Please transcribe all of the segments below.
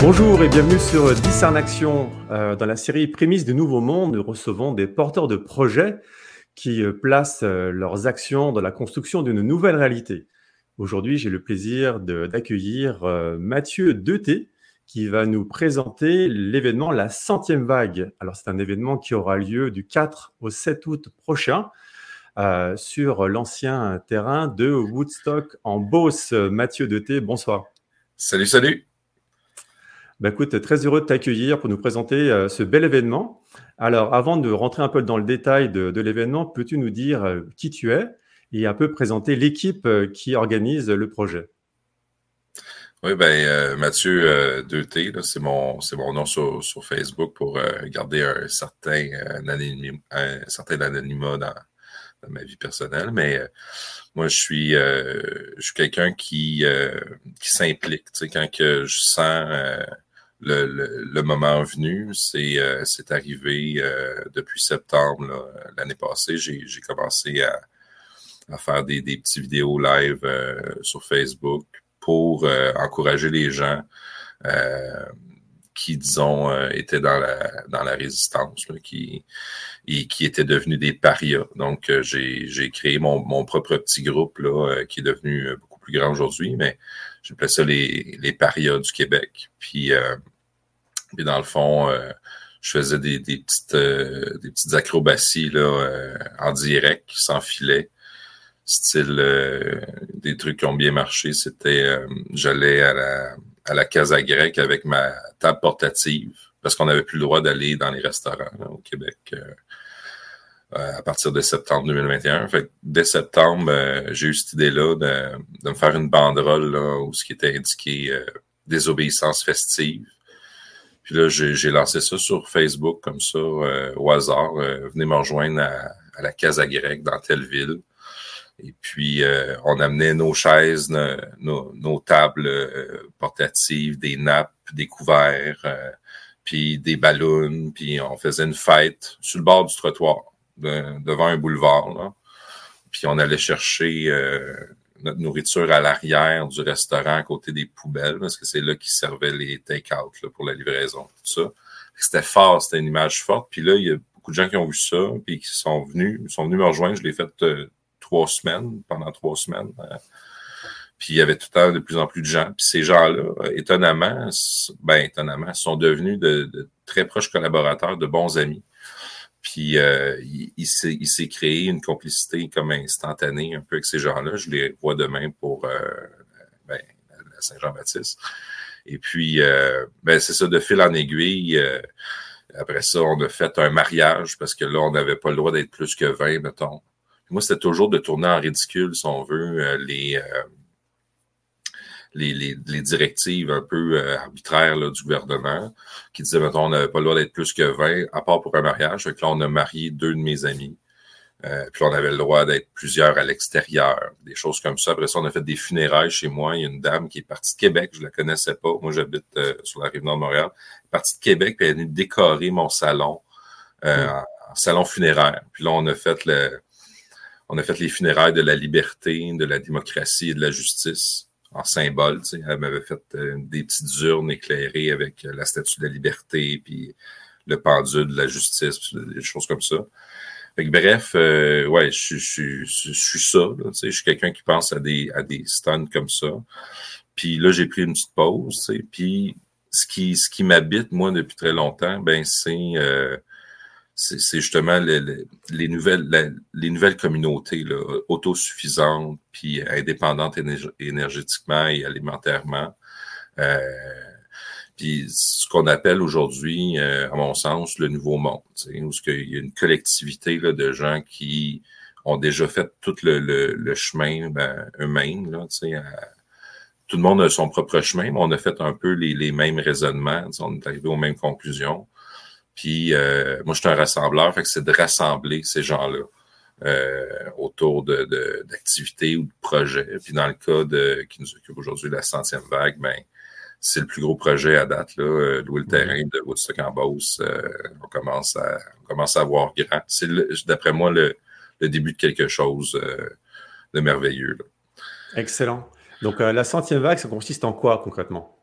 Bonjour et bienvenue sur Discern Action. Euh, dans la série Prémices du Nouveau Monde, nous recevons des porteurs de projets qui euh, placent euh, leurs actions dans la construction d'une nouvelle réalité. Aujourd'hui, j'ai le plaisir d'accueillir Mathieu Deuté qui va nous présenter l'événement La centième vague. Alors, c'est un événement qui aura lieu du 4 au 7 août prochain sur l'ancien terrain de Woodstock en Beauce. Mathieu Deuté, bonsoir. Salut, salut. Bah, écoute, très heureux de t'accueillir pour nous présenter euh, ce bel événement. Alors, avant de rentrer un peu dans le détail de, l'événement, peux-tu nous dire euh, qui tu es et un peu présenter l'équipe euh, qui organise le projet? Oui, ben Mathieu Deuté, c'est mon mon nom sur, Facebook pour garder un certain certain anonymat dans, ma vie personnelle, mais moi je suis suis quelqu'un qui qui s'implique, tu sais quand que je sens le, le, moment venu. C'est euh, arrivé euh, depuis septembre l'année passée. J'ai commencé à, à, faire des, des petits vidéos live euh, sur Facebook pour euh, encourager les gens qui, disons, étaient dans la, dans la résistance, qui, et qui étaient devenus des parias. Donc, j'ai créé mon, mon propre petit groupe là, qui est devenu beaucoup plus grand aujourd'hui, mais j'appelais ça les, les parias du Québec. Puis, euh, puis dans le fond, euh, je faisais des, des petites, euh, des petites acrobaties là, euh, en direct, sans filet. Style des trucs qui ont bien marché, c'était j'allais à la, à la casa grecque avec ma table portative parce qu'on n'avait plus le droit d'aller dans les restaurants au Québec à partir de septembre 2021. Fait dès septembre, j'ai eu cette idée-là de, de, me faire une banderole là, où ce qui était indiqué désobéissance festive. Puis là, j'ai lancé ça sur Facebook comme ça, euh, au hasard. Euh, venez me rejoindre à, la Casa Grecque dans telle ville. Et puis, euh, on amenait nos chaises, nos, nos, tables portatives, des nappes, des couverts, puis des ballons, puis on faisait une fête sur le bord du trottoir, devant un boulevard. Là. Puis on allait chercher notre nourriture à l'arrière du restaurant à côté des poubelles, parce que c'est là qu'ils servaient les take-out pour la livraison, tout ça. C'était fort, c'était une image forte. Puis là, il y a beaucoup de gens qui ont vu ça, puis qui sont venus, sont venus me rejoindre. Je l'ai fait euh, trois semaines, pendant trois semaines. Euh. puis il y avait tout le temps de plus en plus de gens. Puis ces gens-là, euh, étonnamment, ben étonnamment, sont devenus de très proches collaborateurs, de bons amis. Puis euh, il, il s'est créé une complicité comme instantanée un peu avec ces gens-là. Je les vois demain pour euh, ben, la Saint-Jean-Baptiste. Et puis, euh, ben, c'est ça, de fil en aiguille. après ça, on a fait un mariage parce que là, on n'avait pas le droit d'être plus que 20, mettons. moi, c'était toujours de tourner en ridicule, si on veut, les, les, les, directives un peu euh, arbitraires là, du gouvernement qui disaient, mettons, on n'avait pas le droit d'être plus que 20, à part pour un mariage. Donc là, on a marié deux de mes amis. Euh, puis on avait le droit d'être plusieurs à l'extérieur, des choses comme ça. Après ça, on a fait des funérailles chez moi. Il y a une dame qui est partie de Québec, je la connaissais pas. Moi, j'habite euh, sur la rive nord de Montréal. Elle est partie de Québec, puis elle est venue décorer mon salon euh, mm. en, salon funéraire. Puis là, on a fait le, on a fait les funérailles de la liberté, de la démocratie et de la justice en symbole. Tu sais. Elle m'avait fait euh, des petites urnes éclairées avec euh, la statue de la liberté, puis le pendule de la justice, des choses comme ça. Fait bref, euh, ouais, je, je, je, suis ça. Là, tu sais. Je suis quelqu'un qui pense à des, à des stuns comme ça. Puis là, j'ai pris une petite pause. Tu sais. Puis ce qui, ce qui m'habite, moi, depuis très longtemps, ben c'est c'est justement les, nouvelles, les nouvelles communautés là, autosuffisantes puis indépendantes énergétiquement et alimentairement. Euh, puis ce qu'on appelle aujourd'hui, euh, à mon sens, le nouveau monde, où il y a une collectivité là, de gens qui ont déjà fait tout le, le, chemin ben, eux-mêmes. Tout le monde a son propre chemin, mais on a fait un peu les, les mêmes raisonnements. On est arrivé aux mêmes conclusions. Puis euh, moi, je suis un rassembleur, fait que c'est de rassembler ces gens-là euh, autour de, d'activités ou de projets. Puis dans le cas de qui nous occupe aujourd'hui la centième vague, ben c'est le plus gros projet à date, là, euh, louer le mm-hmm. terrain de Woodstock en Beauce. on commence à on commence à voir grand. C'est d'après moi le, début de quelque chose de merveilleux. Excellent. Donc la centième vague, ça consiste en quoi concrètement?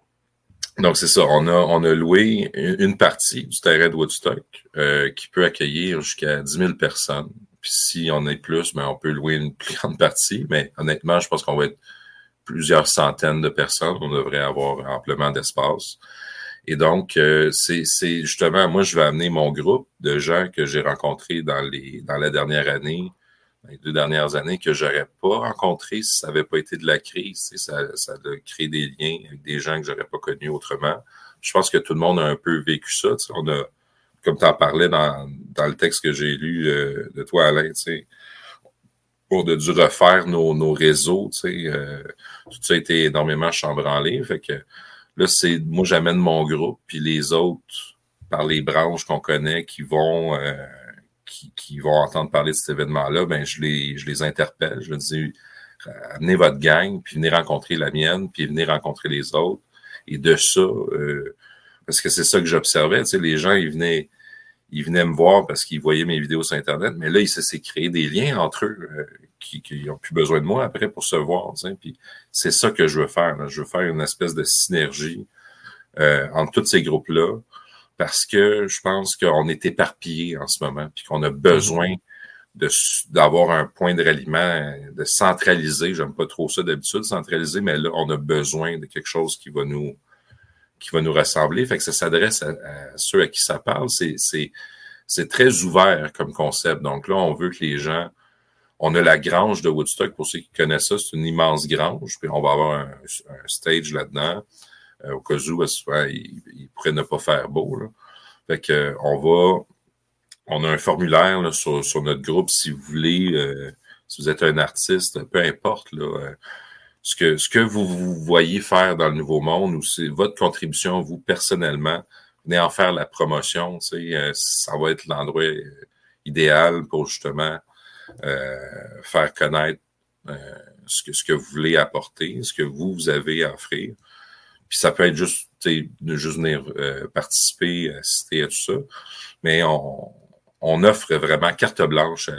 Donc, c'est ça. On a, on a loué une partie du terrain de Woodstock euh, qui peut accueillir jusqu'à 10 000 personnes. Puis si on est plus, ben, on peut louer une plus grande partie. Mais honnêtement, je pense qu'on va être plusieurs centaines de personnes. On devrait avoir amplement d'espace. Et donc, euh, c'est justement, moi, je vais amener mon groupe de gens que j'ai rencontrés dans, les, dans la dernière année, les deux dernières années, que j'aurais pas rencontrés si ça n'avait pas été de la crise. Ça, ça a créé des liens avec des gens que j'aurais pas connus autrement. Je pense que tout le monde a un peu vécu ça. On a, comme tu en parlais dans, dans le texte que j'ai lu euh, de toi, Alain, tu sais, on a dû refaire nos, nos réseaux, tu sais, euh, tout ça a été énormément chambranlé. Fait que Là, c'est moi, j'amène mon groupe, puis les autres, par les branches qu'on connaît, qui vont euh, qui, qui, vont entendre parler de cet événement-là, ben je les, je les interpelle. Je leur dis amenez votre gang, puis venez rencontrer la mienne, puis venez rencontrer les autres. Et de ça, euh, parce que c'est ça que j'observais, tu sais, les gens, ils venaient, ils venaient me voir parce qu'ils voyaient mes vidéos sur Internet, mais là, il s'est créé des liens entre eux euh, qui, qui ont plus besoin de moi après pour se voir. Puis c'est ça que je veux faire. Je veux faire une espèce de synergie euh, entre tous ces groupes-là parce que je pense qu'on est éparpillés en ce moment puis qu'on a besoin de d'avoir un point de ralliement, de centraliser. J'aime pas trop ça d'habitude, centraliser, mais là, on a besoin de quelque chose qui va nous qui va nous rassembler. Fait que ça s'adresse à, ceux à qui ça parle. C'est, c'est, c'est très ouvert comme concept. Donc là, on veut que les gens. On a la grange de Woodstock, pour ceux qui connaissent ça, c'est une immense grange. Puis on va avoir un, stage là-dedans. Euh, au cas où, il, pourrait ne pas faire beau. Fait que on va. On a un formulaire sur, sur, notre groupe si vous voulez. Euh, si vous êtes un artiste, peu importe, là, euh, ce que, ce que vous, vous voyez faire dans le Nouveau Monde ou c'est votre contribution, vous, personnellement, venez en faire la promotion. Euh, ça va être l'endroit euh, idéal pour justement euh, faire connaître euh, ce, que, ce que vous voulez apporter, ce que vous, vous avez à offrir. Puis ça peut être juste, sais, juste venir participer, assister à tout ça. Mais on, on offre vraiment carte blanche à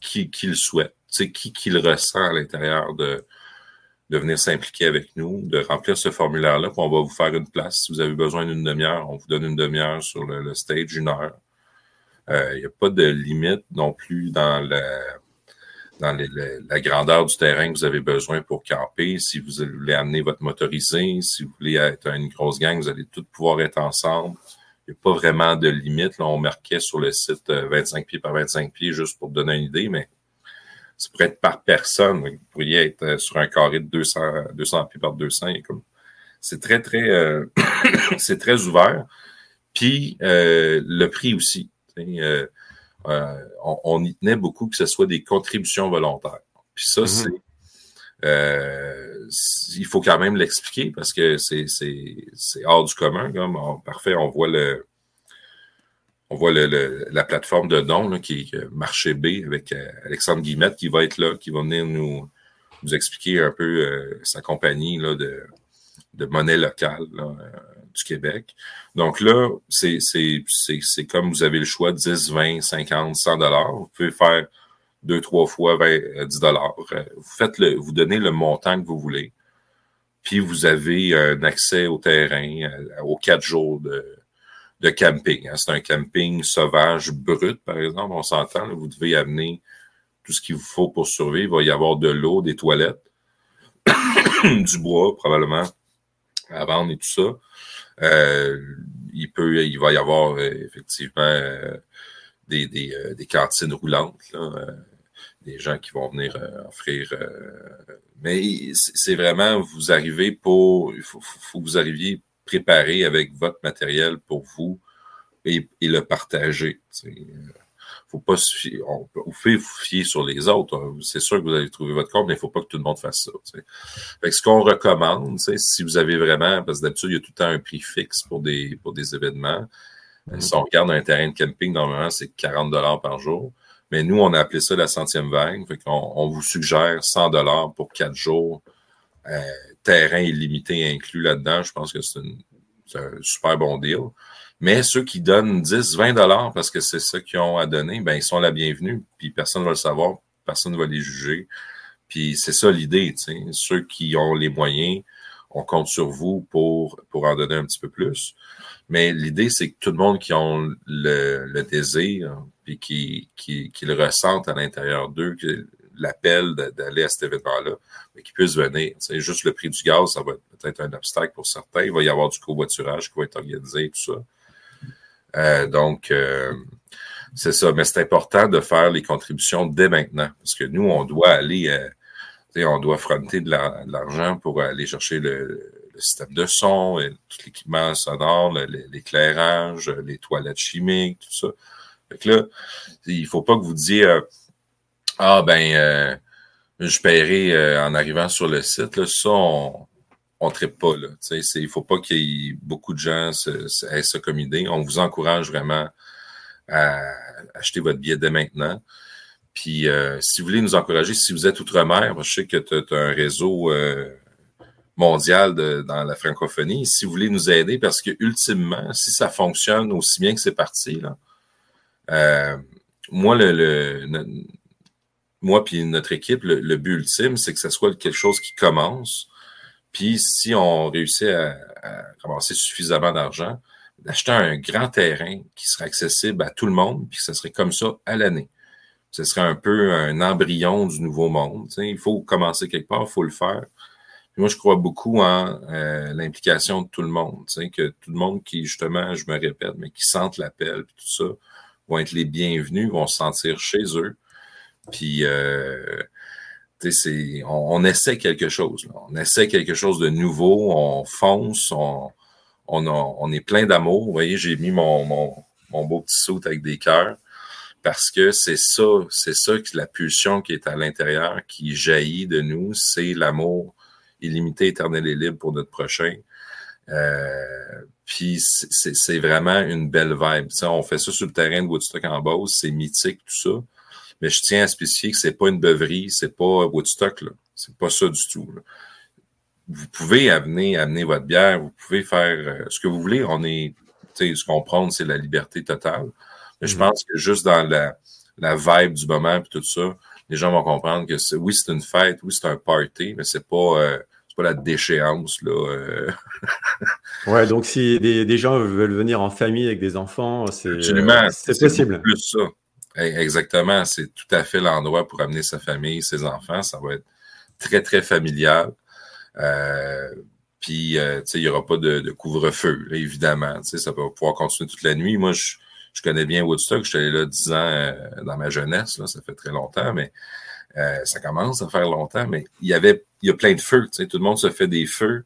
qui, qui le souhaite, qui, qui le ressent à l'intérieur de, de venir s'impliquer avec nous, de remplir ce formulaire-là, puis on va vous faire une place. Si vous avez besoin d'une demi-heure, on vous donne une demi-heure sur le, stage, une heure. Il euh, n'y a pas de limite non plus dans la, la grandeur du terrain que vous avez besoin pour camper. Si vous voulez amener votre motorisé, si vous voulez être une grosse gang, vous allez tous pouvoir être ensemble. Il n'y a pas vraiment de limite. Là, on marquait sur le site 25 euh, pieds par 25 pieds juste pour donner une idée, mais ça pourrait être par personne. Vous pourriez être euh, sur un carré de 200, 200 pieds par 200. C'est très, très, euh, c'est très ouvert. Puis le prix aussi. On, y tenait beaucoup que ce soit des contributions volontaires. Puis ça, mm-hmm. c'est. il faut quand même l'expliquer parce que c'est hors du commun. Comme, parfait, on voit le, on voit le, la plateforme de dons qui est Marché B avec euh, Alexandre Guillemette qui va être là, qui va venir nous, nous expliquer un peu euh, sa compagnie là, de, de monnaie locale euh, du Québec. Donc là, c'est comme vous avez le choix 10, 20, 50, 100 dollars. Vous pouvez faire deux, trois fois 20, 10 dollars. Vous faites le, vous donnez le montant que vous voulez. Puis vous avez un accès au terrain aux quatre jours de, de camping. Hein. C'est un camping sauvage brut, par exemple, on s'entend. Vous devez amener tout ce qu'il vous faut pour survivre. Il va y avoir de l'eau, des toilettes, du bois, probablement, à vendre et tout ça. Euh, il peut, il va y avoir euh, effectivement euh, des, des, des, cantines roulantes, des gens qui vont venir offrir. mais c'est vraiment, vous arrivez pour, il faut, faut que vous arriviez préparer avec votre matériel pour vous et, le partager. Faut pas se fier, on, vous fait vous fier sur les autres. Hein. C'est sûr que vous allez trouver votre compte, mais il faut pas que tout le monde fasse ça. Fait ce qu'on recommande, si vous avez vraiment, parce que d'habitude, il y a tout le temps un prix fixe pour des, pour des événements. Mm-hmm. Si on regarde un terrain de camping, normalement, c'est 40 dollars par jour. Mais nous, on a appelé ça la centième vague. Fait on vous suggère 100 dollars pour quatre jours. Euh, terrain illimité inclus là-dedans, je pense que c'est un super bon deal. Mais ceux qui donnent 10, 20 dollars parce que c'est ça qu'ils ont à donner, ben ils sont la bienvenue. Puis personne ne va le savoir, personne ne va les juger. Puis c'est ça l'idée. Ceux qui ont les moyens, on compte sur vous pour, pour en donner un petit peu plus. Mais l'idée, c'est que tout le monde qui a le, désir, puis qui, qui, le ressentent à l'intérieur d'eux, l'appel d'aller à cet événement-là, qui puissent venir. C'est juste le prix du gaz, ça va être peut-être un obstacle pour certains. Il va y avoir du covoiturage qui va être organisé, tout ça. Euh, donc, euh, c'est ça. Mais c'est important de faire les contributions dès maintenant, parce que nous, on doit aller, euh, on doit fronter de l'argent pour aller chercher le, le système de son, et tout l'équipement sonore, l'éclairage, les toilettes chimiques, tout ça. Fait que là, il faut pas que vous disiez Ah ben euh, je paierai euh, en arrivant sur le site. Là, ça, on ne traite pas. Là. Il ne faut pas qu'il y ait beaucoup de gens aient ça comme idée. On vous encourage vraiment à acheter votre billet dès maintenant. Puis euh, si vous voulez nous encourager, si vous êtes outre-mer, je sais que tu as, un réseau mondial dans la francophonie. Si vous voulez nous aider, parce que ultimement, si ça fonctionne aussi bien que c'est parti, là, euh, moi, le, le moi puis notre équipe, le, but ultime, c'est que ça soit quelque chose qui commence. Puis si on réussit à, à ramasser suffisamment d'argent, d'acheter un grand terrain qui serait accessible à tout le monde, puis que ça serait comme ça à l'année. Ce serait un peu un embryon du nouveau monde. Il faut commencer quelque part, il faut le faire moi, je crois beaucoup en euh, l'implication de tout le monde. Tu sais, que tout le monde qui, justement, je me répète, mais qui sentent l'appel, tout ça, vont être les bienvenus, vont se sentir chez eux. Puis, euh, on, essaie quelque chose. On essaie quelque chose de nouveau. On fonce. On, on, on est plein d'amour. Vous voyez, j'ai mis mon, mon, mon beau petit saut avec des cœurs parce que c'est ça, c'est ça que la pulsion qui est à l'intérieur, qui jaillit de nous, c'est l'amour illimité, éternel et libre pour notre prochain. Euh, puis c'est vraiment une belle vibe. on fait ça sur le terrain de Woodstock en Beauce, c'est mythique, tout ça. Mais je tiens à spécifier que c'est pas une beuverie, c'est pas Woodstock, là. C'est pas ça du tout. Vous pouvez amener, amener votre bière, vous pouvez faire euh, ce que vous voulez. On est, tu sais, ce qu'on prend, c'est la liberté totale. Mais je mm-hmm. pense que juste dans la, la vibe du moment et tout ça, les gens vont comprendre que oui, c'est une fête, oui, c'est un party, mais c'est pas, euh, pas la déchéance. Là, euh. ouais, donc si des, gens veulent venir en famille avec des enfants, c'est possible. Plus ça. Eh, exactement, c'est tout à fait l'endroit pour amener sa famille, ses enfants. Ça va être très, très familial. Euh, puis, euh, il n'y aura pas de, couvre-feu, évidemment. Ça va pouvoir continuer toute la nuit. Moi, je, je connais bien Woodstock. Je suis allé là dix ans dans ma jeunesse. Là, ça fait très longtemps, mais euh, ça commence à faire longtemps, mais il y avait, il y a plein de feux. Tu sais, tout le monde se fait des feux.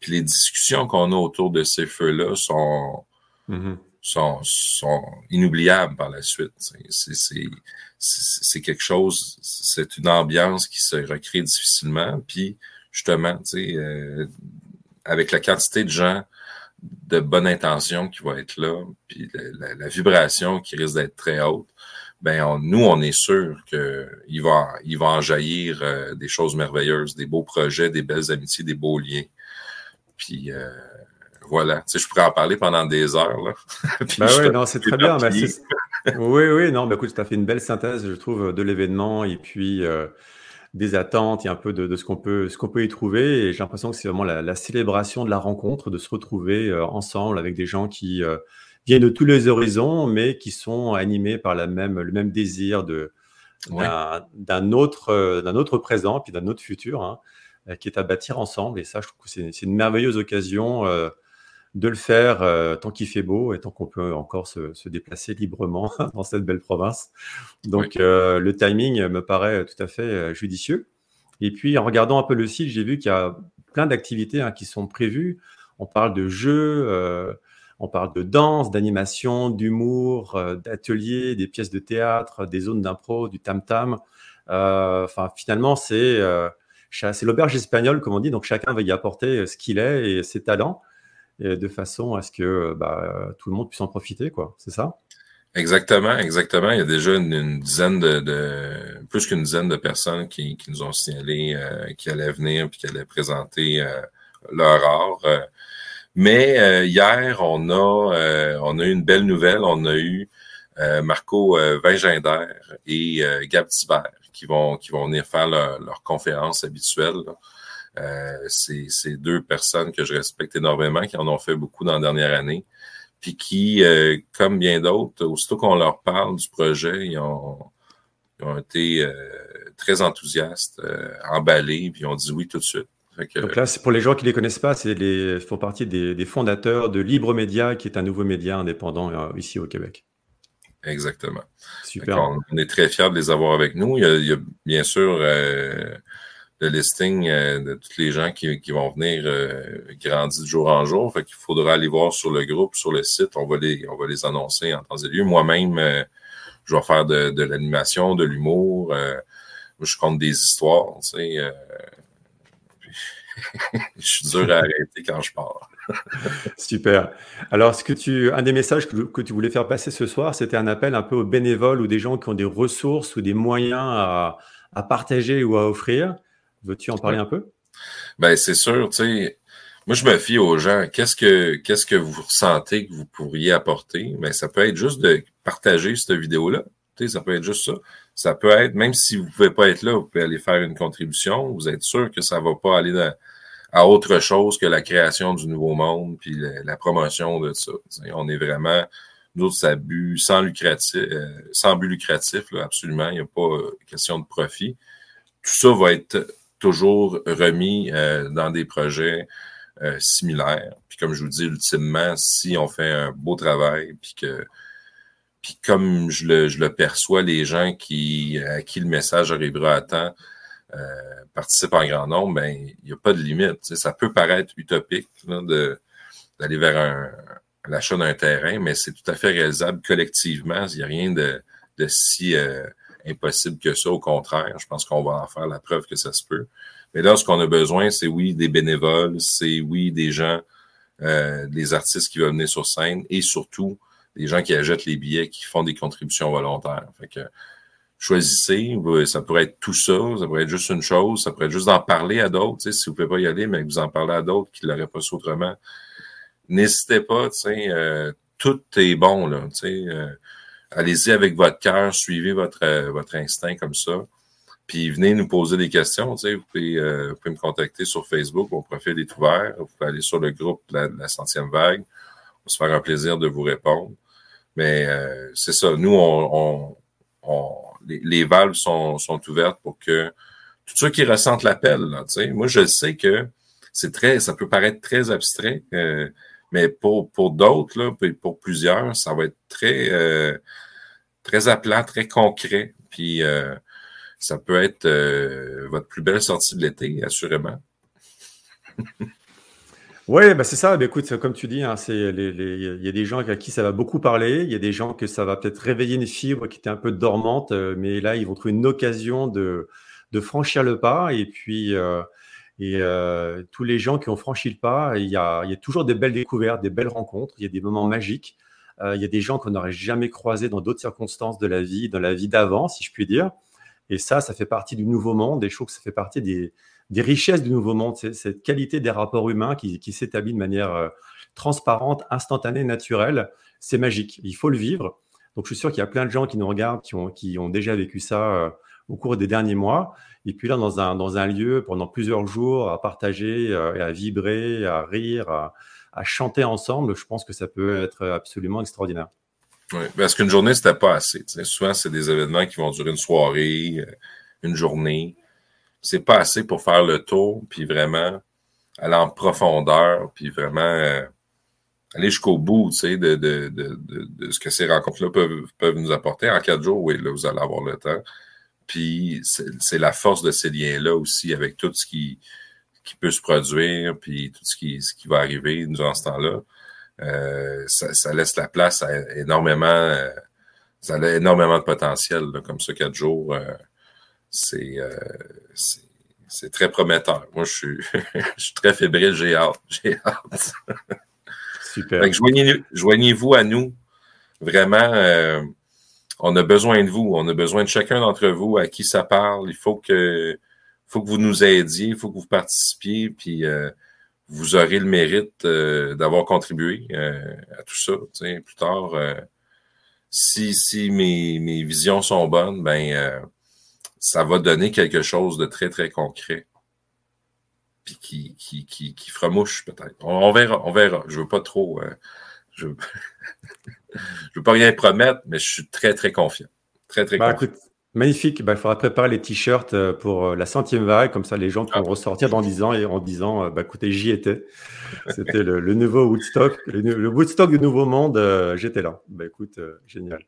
Puis les discussions qu'on a autour de ces feux-là sont, mm-hmm. Sont, sont inoubliables par la suite. C'est quelque chose, c'est une ambiance qui se recrée difficilement. Puis justement, euh, avec la quantité de gens de bonne intention qui vont être là, puis la, la vibration qui risque d'être très haute, ben nous, on est sûr qu'il va, il va en jaillir euh, des choses merveilleuses, des beaux projets, des belles amitiés, des beaux liens. Puis euh, voilà, tu sais, je pourrais en parler pendant des heures. Là. ben oui, non, c'est très bien. oui, oui, non, ben écoute, tu as fait une belle synthèse, je trouve, de l'événement et puis euh, des attentes et un peu de, ce qu'on peut, ce qu'on peut y trouver. Et j'ai l'impression que c'est vraiment la, la, célébration de la rencontre, de se retrouver ensemble avec des gens qui viennent de tous les horizons, mais qui sont animés par la même, le même désir de, d'un, autre, euh, d'un autre présent, puis d'un autre futur, hein, euh, qui est à bâtir ensemble. Et ça, je trouve que c'est, une merveilleuse occasion euh, de le faire tant qu'il fait beau et tant qu'on peut encore se, déplacer librement dans cette belle province. Donc, le timing me paraît tout à fait judicieux. Et puis, en regardant un peu le site, j'ai vu qu'il y a plein d'activités hein, qui sont prévues. On parle de jeux, on parle de danse, d'animation, d'humour, euh, d'ateliers, des pièces de théâtre, des zones d'impro, du tam-tam. Euh, enfin, finalement, euh, c'est l'auberge espagnole, comme on dit. Donc, chacun va y apporter ce qu'il est et ses talents, de façon à ce que bah, tout le monde puisse en profiter. quoi. C'est ça? Exactement, exactement. Il y a déjà une, dizaine de, plus qu'une dizaine de personnes qui, nous ont signalé qui allaient venir puis qui allaient présenter leur art. Mais euh, hier, on a, euh, on a eu une belle nouvelle. On a eu euh, Marco Vinger et Gab Thibert qui vont, qui vont venir faire leur, conférence habituelle c'est deux personnes que je respecte énormément, qui en ont fait beaucoup dans la dernière année, puis qui, comme bien d'autres, aussitôt qu'on leur parle du projet, ils ont, ils ont été très enthousiastes, emballés, puis ils ont dit oui tout de suite. Donc là, pour les gens qui ne les connaissent pas, c'est les font partie des, fondateurs de Libre Média, qui est un nouveau média indépendant euh, ici au Québec. Exactement. Super. On, est très fiers de les avoir avec nous. Il y a, bien sûr euh, le listing euh, de tous les gens qui, vont venir grandir de jour en jour. Fait qu'il faudra aller voir sur le groupe, sur le site. On va les, on va les annoncer en temps et lieu. Moi-même, je vais faire de, de l'animation, de l'humour. je compte des histoires. Tu sais, je suis dur à arrêter quand je pars. Super. Alors, ce que tu, un des messages que, tu voulais faire passer ce soir, c'était un appel un peu aux bénévoles ou des gens qui ont des ressources ou des moyens à, partager ou à offrir. Veux-tu en parler un peu? Ben, c'est sûr, tu sais. Moi, je me fie aux gens. Qu'est-ce que, qu'est-ce que vous ressentez que vous pourriez apporter? Ben, ça peut être juste de partager cette vidéo-là. Tu sais, ça peut être juste ça. Ça peut être, même si vous ne pouvez pas être là, vous pouvez aller faire une contribution. Vous êtes sûr que ça ne va pas aller dans, à autre chose que la création du nouveau monde puis la, promotion de ça. on est vraiment, nous ça but sans lucratif, euh, sans but lucratif, là, absolument. Il n'y a pas euh, question de profit. Tout ça va être toujours remis euh, dans des projets similaires. Puis comme je vous dis, ultimement, si on fait un beau travail, puis que puis comme je le, je le perçois, les gens qui à qui le message arrivera à temps, euh, participent en grand nombre, ben il n'y a pas de limite. Ça peut paraître utopique de d'aller vers un, l'achat d'un terrain, mais c'est tout à fait réalisable collectivement. Il n'y a rien de, de si euh, impossible que ça. Au contraire, je pense qu'on va en faire la preuve que ça se peut. Mais là, ce qu'on a besoin, c'est oui des bénévoles, c'est oui des gens, euh, des artistes qui veulent venir sur scène et surtout des gens qui achètent les billets, qui font des contributions volontaires. Fait que choisissez. Ça pourrait être tout ça, ça pourrait être juste une chose, ça pourrait être juste d'en parler à d'autres. Si vous ne pouvez pas y aller, mais vous en parlez à d'autres qui ne l'auraient pas su autrement. N'hésitez pas, euh, tout est bon. Là, euh, allez-y avec votre cœur, suivez votre, euh, votre instinct comme ça. Puis venez nous poser des questions. Vous pouvez, vous pouvez me contacter sur Facebook, mon profil est ouvert. Vous pouvez aller sur le groupe de la, centième vague. On se faire un plaisir de vous répondre. Mais c'est ça, nous, on, on les, valves sont, sont, ouvertes pour que tous ceux qui ressentent l'appel, moi je sais que c'est très, ça peut paraître très abstrait, euh, mais pour, pour d'autres, pour plusieurs, ça va être très, euh, très appelant, très concret. Puis euh, ça peut être votre plus belle sortie de l'été, assurément. Oui, bah c'est ça. Bah, écoute, comme tu dis, hein, il y a des gens à qui ça va beaucoup parler. Il y a des gens que ça va peut-être réveiller une fibre qui était un peu dormante, euh, mais là, ils vont trouver une occasion de, de franchir le pas. Et puis, euh, et euh, tous les gens qui ont franchi le pas, il y a, il y a toujours des belles découvertes, des belles rencontres. Il y a des moments magiques. il y a des gens qu'on n'aurait jamais croisés dans d'autres circonstances de la vie, dans la vie d'avant, si je puis dire. Et ça, ça fait partie du nouveau monde. Et je trouve que ça fait partie des, des richesses du nouveau monde, cette qualité des rapports humains qui, s'établit de manière euh, transparente, instantanée, naturelle. C'est magique. Il faut le vivre. Donc, je suis sûr qu'il y a plein de gens qui nous regardent, qui ont, qui ont déjà vécu ça euh, au cours des derniers mois. Et puis là, dans un, dans un lieu, pendant plusieurs jours, à partager, euh, à vibrer, à rire, à, chanter ensemble, je pense que ça peut être absolument extraordinaire. Oui, parce qu'une journée, c'était pas assez. Souvent, c'est des événements qui vont durer une soirée, une journée c'est pas assez pour faire le tour, puis vraiment aller en profondeur, puis vraiment euh, aller jusqu'au bout, tu sais, de, de, de, de, ce que ces rencontres-là peuvent, peuvent nous apporter. En quatre jours, oui, là, vous allez avoir le temps. Puis c'est la force de ces liens-là aussi, avec tout ce qui, qui peut se produire, puis tout ce qui, ce qui va arriver durant ce temps-là. Euh, ça, ça, laisse la place à énormément, euh, ça a énormément de potentiel, comme ça, quatre jours. Euh, euh, c'est c'est très prometteur. Moi, je suis, je suis très fébrile, j'ai hâte. J'ai hâte. Super. Joignez-vous à nous. Vraiment, euh, on a besoin de vous. On a besoin de chacun d'entre vous à qui ça parle. Il faut que, faut que vous nous aidiez, il faut que vous participiez, puis euh, vous aurez le mérite d'avoir contribué à tout ça. Plus tard, si, si mes, mes visions sont bonnes, ben ça va donner quelque chose de très, très concret. puis qui, qui, qui, qui fera mouche peut-être. On, verra, on verra. Je veux pas trop. Euh, je, veux... veux pas rien promettre, mais je suis très, très confiant. Très, très bah, confiant. magnifique. Bah, il faudra préparer les t-shirts euh, pour euh, la centième vague, comme ça les gens pourront ah. ressortir dans dix ans et en disant bah, écoutez, j'y étais. C'était le, nouveau Woodstock, le, Woodstock du Nouveau Monde, j'étais là. Bah, écoute, génial.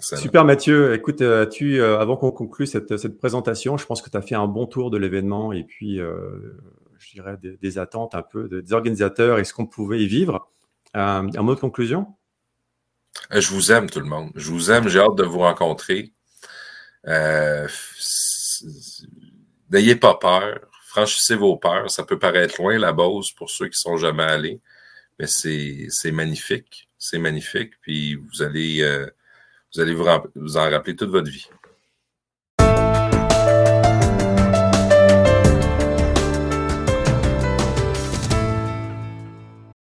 Super Mathieu, écoute, euh, tu, euh, avant qu'on conclue cette, cette, présentation, je pense que tu as fait un bon tour de l'événement et puis, euh, je dirais, des, attentes un peu des organisateurs et ce qu'on pouvait y vivre. un mot de conclusion? Je vous aime tout le monde. Je vous aime, j'ai hâte de vous rencontrer. N'ayez pas peur, franchissez vos peurs. Ça peut paraître loin la base pour ceux qui sont jamais allés, mais c'est magnifique. C'est magnifique. Puis vous allez vous allez vous, en rappeler toute votre vie.